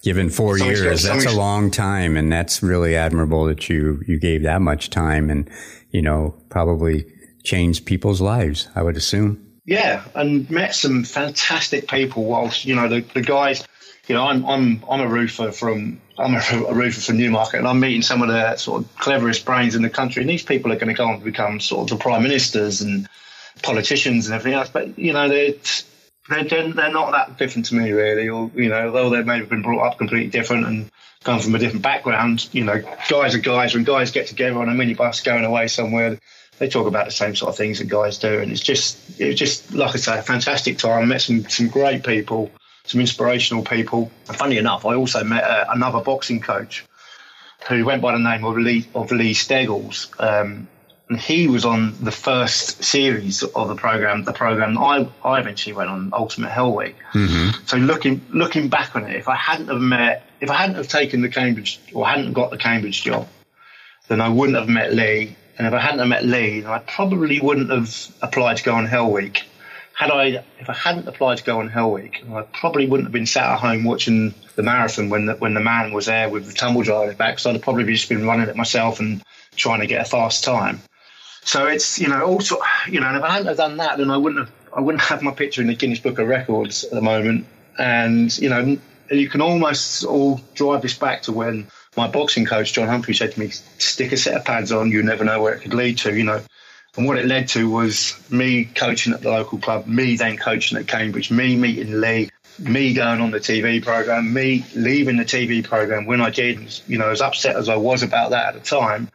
given four years, that's a long time, and that's really admirable that you you gave that much time, and you know probably changed people's lives. I would assume. Yeah, and met some fantastic people. Whilst you know the, the guys, you know, I'm I'm I'm a roofer from I'm a, roofer from Newmarket, and I'm meeting some of the sort of cleverest brains in the country. And these people are going to go on to become sort of the prime ministers and politicians and everything else. But you know, they're they're, they're not that different to me, really. Or, you know, although they may have been brought up completely different and come from a different background, you know, guys are guys. When guys get together on a minibus going away somewhere, they talk about the same sort of things that guys do. And it's just, it was just, like I say, a fantastic time. I met some, some great people, some inspirational people. And funny enough, I also met uh, another boxing coach who went by the name of Lee, of Lee Steggles. Um, and he was on the first series of the program, the program I, I eventually went on, Ultimate Hell Week. Mm-hmm. So looking looking back on it, if I hadn't have met, if I hadn't have taken the Cambridge or hadn't got the Cambridge job, then I wouldn't have met Lee. And if I hadn't have met Lee, then I probably wouldn't have applied to go on Hell Week. Had I, if I hadn't applied to go on Hell Week, I probably wouldn't have been sat at home watching the marathon when the, when the man was there with the tumble dryer back. So I'd probably just been running it myself and trying to get a fast time. So it's you know also you know, and if I hadn't have done that, then I wouldn't have I wouldn't have my picture in the Guinness Book of Records at the moment. And you know, you can almost all drive this back to when my boxing coach John Humphrey said to me, "Stick a set of pads on. You never know where it could lead to." You know. And what it led to was me coaching at the local club, me then coaching at Cambridge, me meeting Lee, me going on the TV program, me leaving the TV program when I did. You know, as upset as I was about that at the time,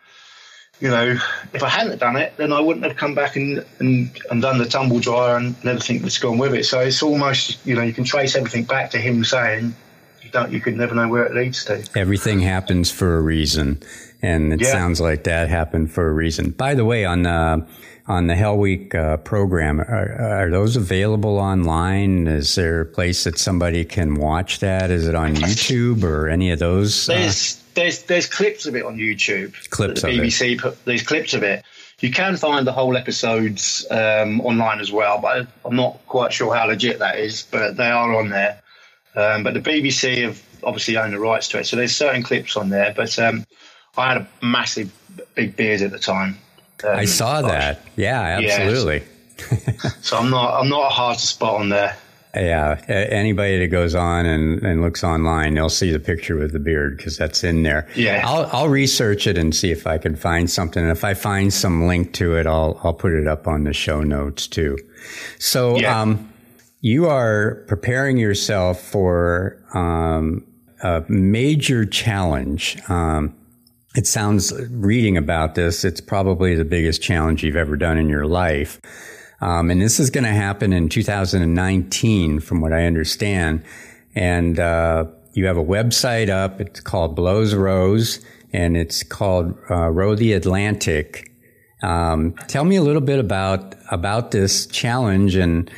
you know, if I hadn't done it, then I wouldn't have come back and, and, and done the tumble dryer and everything that's gone with it. So it's almost, you know, you can trace everything back to him saying, you don't, you could never know where it leads to. Everything happens for a reason. And it yeah. sounds like that happened for a reason. By the way, on the, on the Hell Week uh, program, are, are, those available online? Is there a place that somebody can watch that? Is it on YouTube or any of those? Uh, There's, there's there's clips of it on YouTube. Clips the BBC put there's clips of it. You can find the whole episodes um, online as well, but I'm not quite sure how legit that is. But they are on there. Um, but the BBC have obviously owned the rights to it, so there's certain clips on there. But um, I had a massive big beard at the time. I saw gosh. that. Yeah, absolutely. Yeah, so, so I'm not I'm not hard to spot on there. Yeah, anybody that goes on and, and looks online, they'll see the picture with the beard because that's in there. Yeah, I'll I'll research it and see if I can find something. And if I find some link to it, I'll I'll put it up on the show notes too. So, yeah. um, you are preparing yourself for um, a major challenge. Um, it sounds reading about this, it's probably the biggest challenge you've ever done in your life. Um, and this is going to happen in 2019, from what I understand. And uh, you have a website up. It's called Blowes Rows, and it's called uh, Row the Atlantic. Um, tell me a little bit about about this challenge and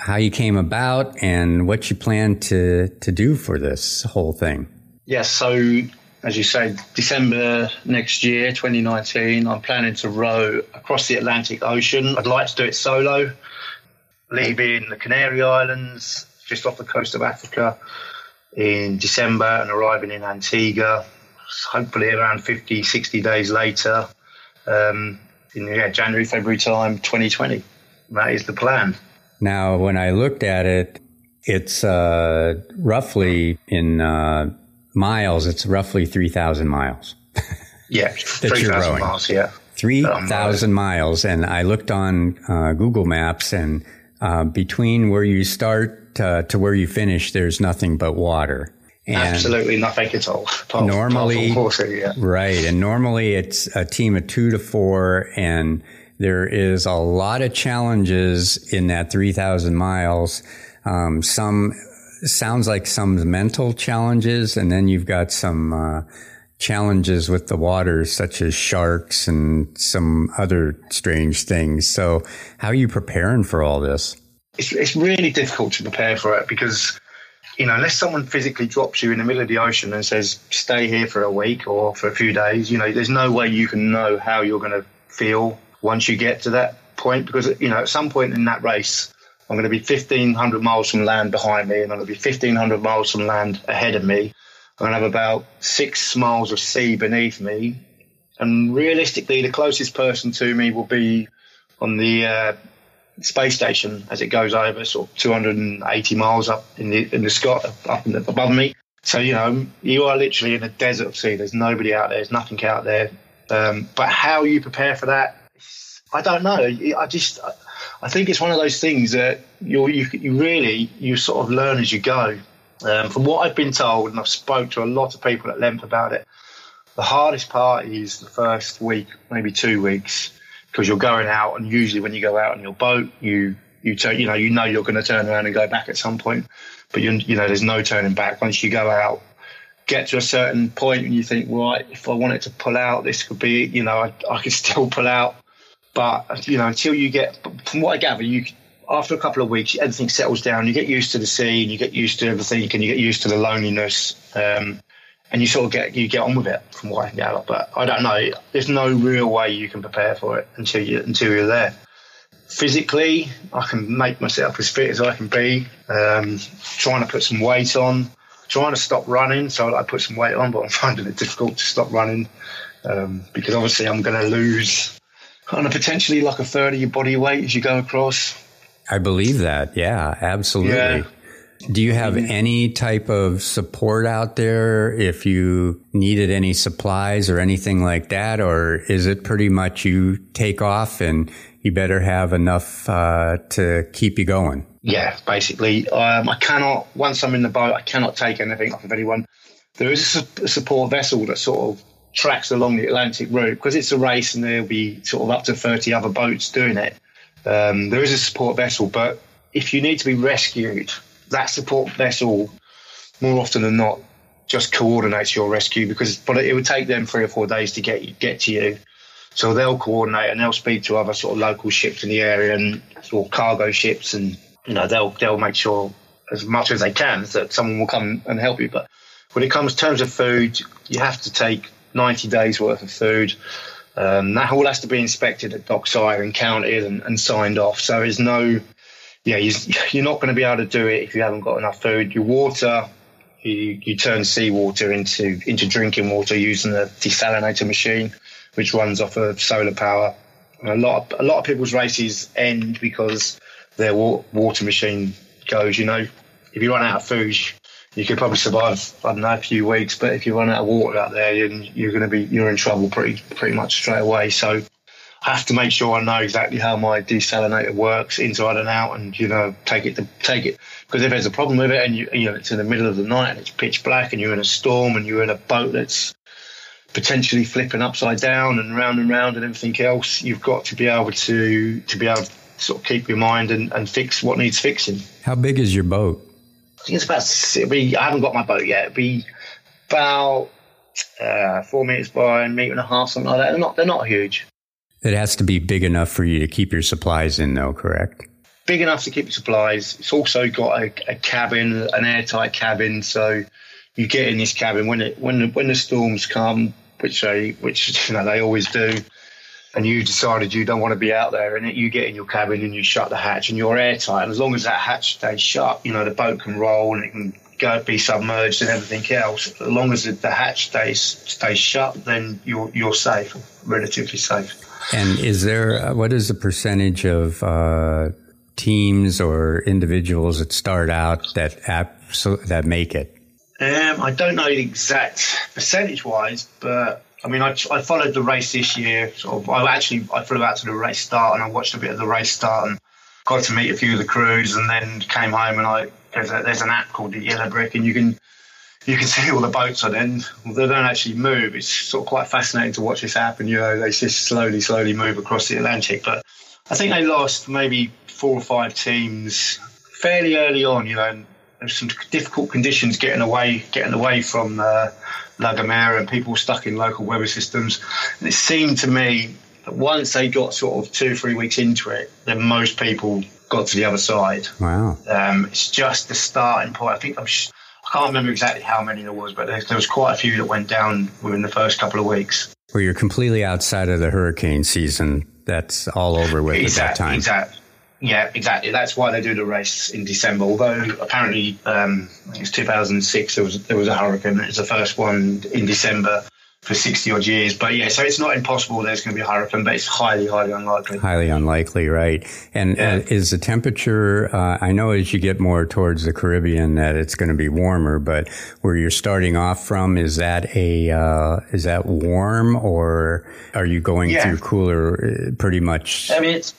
how you came about, and what you plan to to do for this whole thing. Yes. So as you say, December next year, 2019, I'm planning to row across the Atlantic Ocean. I'd like to do it solo, leaving the Canary Islands, just off the coast of Africa, in December and arriving in Antigua, hopefully around 50, 60 days later, um, in yeah, January, February time, 2020. That is the plan. Now, when I looked at it, it's uh, roughly in uh, miles, it's roughly 3,000 miles. yeah, 3,000 miles, yeah. 3,000 miles. And I looked on uh, Google Maps, and uh, between where you start uh, to where you finish, there's nothing but water. And Absolutely nothing at all. Apart, normally, apart yeah. right. And normally it's a team of two to four, and there is a lot of challenges in that 3,000 miles. Um, some sounds like some mental challenges, and then you've got some uh, challenges with the waters, such as sharks and some other strange things. So, how are you preparing for all this? It's, it's really difficult to prepare for it because, you know, unless someone physically drops you in the middle of the ocean and says, stay here for a week or for a few days, you know, there's no way you can know how you're going to feel once you get to that point because, you know, at some point in that race, I'm going to be 1,500 miles from land behind me, and I'm going to be 1,500 miles from land ahead of me. I'm going to have about six miles of sea beneath me. And realistically, the closest person to me will be on the uh, space station as it goes over, sort of 280 miles up in the in the sky, up the, above me. So you know, you are literally in a desert of sea. There's nobody out there. There's nothing out there. Um, but how you prepare for that, I don't know. I just I think it's one of those things that you you, really you sort of learn as you go. Um, from what I've been told, and I've spoke to a lot of people at length about it, the hardest part is the first week, maybe two weeks, because you're going out, and usually when you go out on your boat, you you turn, you know you know you're going to turn around and go back at some point, but you you know there's no turning back once you go out. Get to a certain point and you think, right, if I wanted to pull out, this could be, you know, I, I could still pull out but you know, until you get, from what I gather, you after a couple of weeks, everything settles down. You get used to the sea, and you get used to everything, and you get used to the loneliness, um, and you sort of get you get on with it. From what I can gather, but I don't know. There's no real way you can prepare for it until you until you're there. Physically, I can make myself as fit as I can be. Um, trying to put some weight on, trying to stop running, so I put some weight on, but I'm finding it difficult to stop running um, because obviously I'm going to lose kind of potentially like a third of your body weight as you go across. I believe that. Yeah, absolutely. Yeah. Do you have any type of support out there if you needed any supplies or anything like that? Or is it pretty much you take off and you better have enough uh, to keep you going? Yeah, basically. Um, I cannot, once I'm in the boat, I cannot take anything off of anyone. There is a support vessel that sort of tracks along the Atlantic route because it's a race and there'll be sort of up to 30 other boats doing it. Um, there is a support vessel, but if you need to be rescued, that support vessel, more often than not, just coordinates your rescue because but it would take them three or four days to get get to you. So they'll coordinate and they'll speak to other sort of local ships in the area and or cargo ships, and you know they'll they'll make sure as much as they can that someone will come and help you. But when it comes to terms of food, you have to take 90 days worth of food. Um, that all has to be inspected at dockside and counted and, and signed off. So there's no yeah, you're not going to be able to do it if you haven't got enough food. Your water, you, you turn seawater into into drinking water using a desalinator machine, which runs off of solar power. And a lot of, a lot of people's races end because their water machine goes. You know, if you run out of food, you could probably survive I don't know a few weeks, but if you run out of water out there, you're, you're going to be you're in trouble pretty pretty much straight away. So I have to make sure I know exactly how my desalinator works inside and out, and you know, take it to take it because if there's a problem with it, and you you know it's in the middle of the night and it's pitch black, and you're in a storm, and you're in a boat that's potentially flipping upside down and round and round and everything else, you've got to be able to to be able to sort of keep your mind and, and fix what needs fixing. How big is your boat? I think it's about. It'll be, I haven't got my boat yet. It'll be about uh, four meters by a meter and a half, something like that. They're not. They're not huge. It has to be big enough for you to keep your supplies in, though, correct? Big enough to keep your supplies. It's also got a, a cabin, an airtight cabin, so you get in this cabin when it when the, when the storms come, which they which you know they always do, and you decided you don't want to be out there and. You get in your cabin and you shut the hatch, and you're airtight. And as long as that hatch stays shut, you know the boat can roll and it can go be submerged and everything else. As long as the hatch stays stays shut, then you're you're safe, relatively safe. And is there uh, what is the percentage of uh, teams or individuals that start out that that make it? Um, I don't know the exact percentage wise, but I mean, I, I followed the race this year. Sort of, I actually I flew out to the race start and I watched a bit of the race start and got to meet a few of the crews, and then came home and I there's, a, there's an app called the Yellow Brick, and you can you can see all the boats on end. They don't actually move. It's sort of quite fascinating to watch this happen. You know, they just slowly, slowly move across the Atlantic. But I think they lost maybe four or five teams fairly early on. You know, some difficult conditions getting away, getting away from uh, La Gomera and people stuck in local weather systems. And it seemed to me that once they got sort of two, three weeks into it, then most people got to the other side. Wow. Um, it's just the starting point. I think I'm. Sh- I can't remember exactly how many there was, but there, there was quite a few that went down within the first couple of weeks. Where you're completely outside of the hurricane season. That's all over with exactly, at that time. Exactly. Yeah, exactly. That's why they do the race in December. Although apparently, um, I think it's 2006. There was there was a hurricane. It's the first one in December for 60 odd years. But yeah, so it's not impossible there's going to be a hurricane, but it's highly, highly unlikely. Highly unlikely, right. And yeah. uh, is the temperature, uh, I know as you get more towards the Caribbean that it's going to be warmer, but where you're starting off from, is that a, uh, is that warm or are you going yeah. through cooler uh, pretty much? I mean, it's,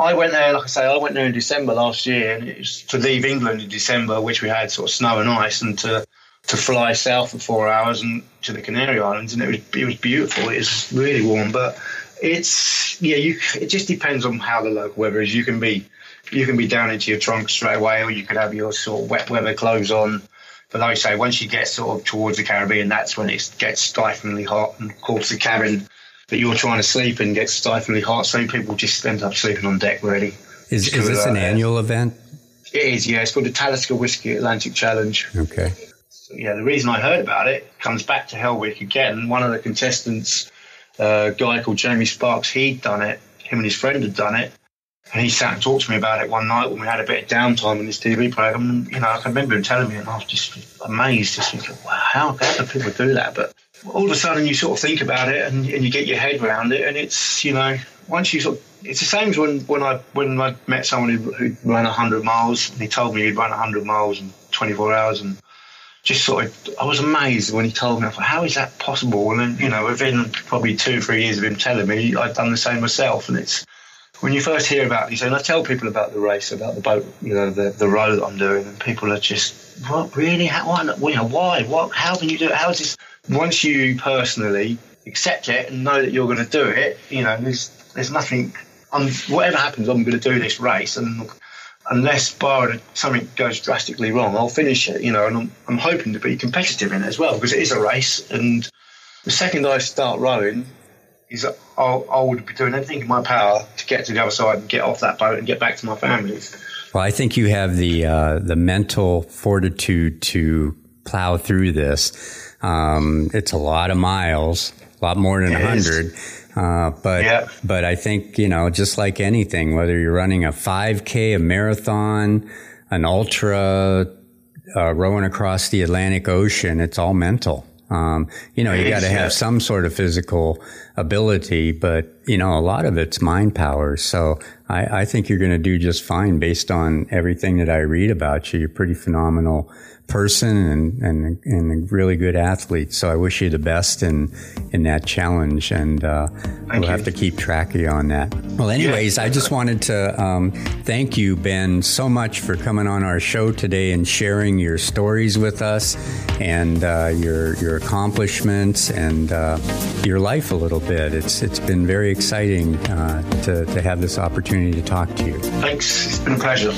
I went there, like I say, I went there in December last year, and it was to leave England in December, which we had sort of snow and ice, and to to fly south for four hours and to the Canary Islands, and it was it was beautiful. It was really warm, but it's yeah, you. It just depends on how the local weather is. You can be you can be down into your trunk straight away, or you could have your sort of wet weather clothes on. But like I say, once you get sort of towards the Caribbean, that's when it gets stiflingly hot, and of course the cabin that you're trying to sleep and get stiflingly hot. So people just end up sleeping on deck. Really, is is this an annual event? It is. Yeah, it's called the Talisker Whisky Atlantic Challenge. Okay yeah, the reason I heard about it comes back to Hell Week again. One of the contestants, uh, a guy called Jamie Sparks, he'd done it. Him and his friend had done it. And he sat and talked to me about it one night when we had a bit of downtime in this TV program. And, you know, I can remember him telling me, and I was just amazed, just thinking, wow, how, how do people do that? But all of a sudden you sort of think about it and, and you get your head around it, and it's you know once you sort of, it's the same as when when I when I met someone who, who ran hundred miles and he told me he'd run hundred miles in 24 hours and just sort of I was amazed when he told me I thought how is that possible? And then you know within probably two three years of him telling me I'd done the same myself. And it's when you first hear about these and I tell people about the race about the boat you know the the row that I'm doing and people are just what really? How why you know why? What how can you do it? How is this once you personally accept it and know that you're going to do it, you know, there's there's nothing. I'm, whatever happens, I'm going to do this race, and unless something goes drastically wrong, I'll finish it. You know, and I'm, I'm hoping to be competitive in it as well because it is a race. And the second I start rowing, is I'll, I would be doing everything in my power to get to the other side and get off that boat and get back to my family. Well, I think you have the uh, the mental fortitude to plow through this um, it's a lot of miles, a lot more than a hundred. Uh, but yeah. but I think you know, just like anything, whether you're running a 5K, a marathon, an ultra, uh, rowing across the Atlantic Ocean, it's all mental. Um, you know, you got to have some sort of physical ability, but you know, a lot of it's mind power. So I, I think you're going to do just fine based on everything that I read about you. You're a pretty phenomenal person and, and, and a really good athlete. So I wish you the best in, in that challenge. And uh, we'll you. have to keep track of you on that. Well, anyways, yeah. I just wanted to um, thank you, Ben, so much for coming on our show today and sharing your stories with us and uh, your, your accomplishments and uh, your life a little bit. It's, it's been very exciting uh, to, to have this opportunity to talk to you. Thanks. It's been a pleasure.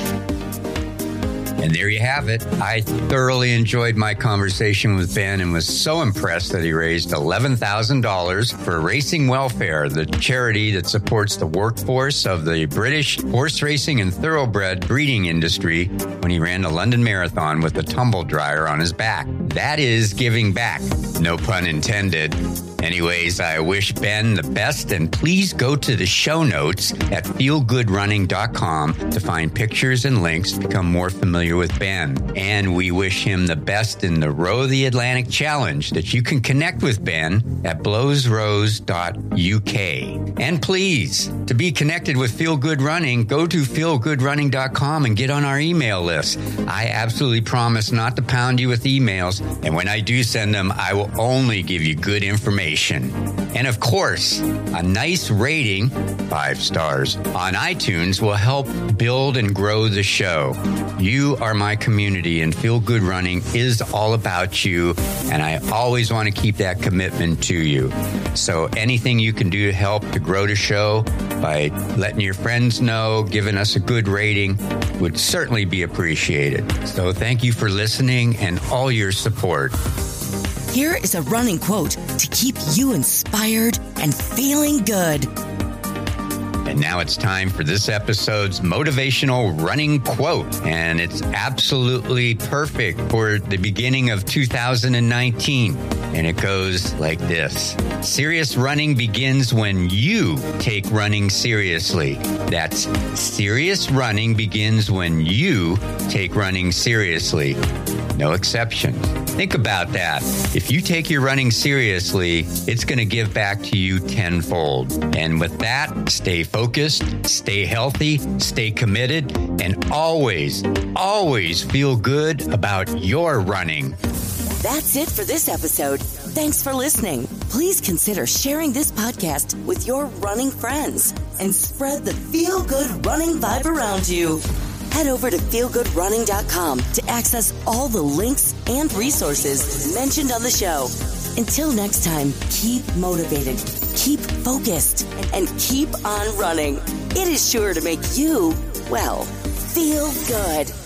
And there you have it. I thoroughly enjoyed my conversation with Ben and was so impressed that he raised $11,000 for Racing Welfare, the charity that supports the workforce of the British horse racing and thoroughbred breeding industry when he ran the London Marathon with a tumble dryer on his back. That is giving back. No pun intended. Anyways, I wish Ben the best and please go to the show notes at feelgoodrunning.com to find pictures and links to become more familiar with Ben. And we wish him the best in the Row the Atlantic Challenge that you can connect with Ben at blowesrows.uk. And please, to be connected with Feel Good Running, go to feelgoodrunning.com and get on our email list. I absolutely promise not to pound you with emails, and when I do send them, I will only give you good information and of course, a nice rating, five stars, on iTunes will help build and grow the show. You are my community, and Feel Good Running is all about you. And I always want to keep that commitment to you. So anything you can do to help to grow the show by letting your friends know, giving us a good rating would certainly be appreciated. So thank you for listening and all your support. Here is a running quote to keep you inspired and feeling good. And now it's time for this episode's motivational running quote. And it's absolutely perfect for the beginning of 2019. And it goes like this Serious running begins when you take running seriously. That's serious running begins when you take running seriously. No exceptions. Think about that. If you take your running seriously, it's going to give back to you tenfold. And with that, stay focused, stay healthy, stay committed, and always, always feel good about your running. That's it for this episode. Thanks for listening. Please consider sharing this podcast with your running friends and spread the feel good running vibe around you head over to feelgoodrunning.com to access all the links and resources mentioned on the show. Until next time, keep motivated, keep focused, and keep on running. It is sure to make you, well, feel good.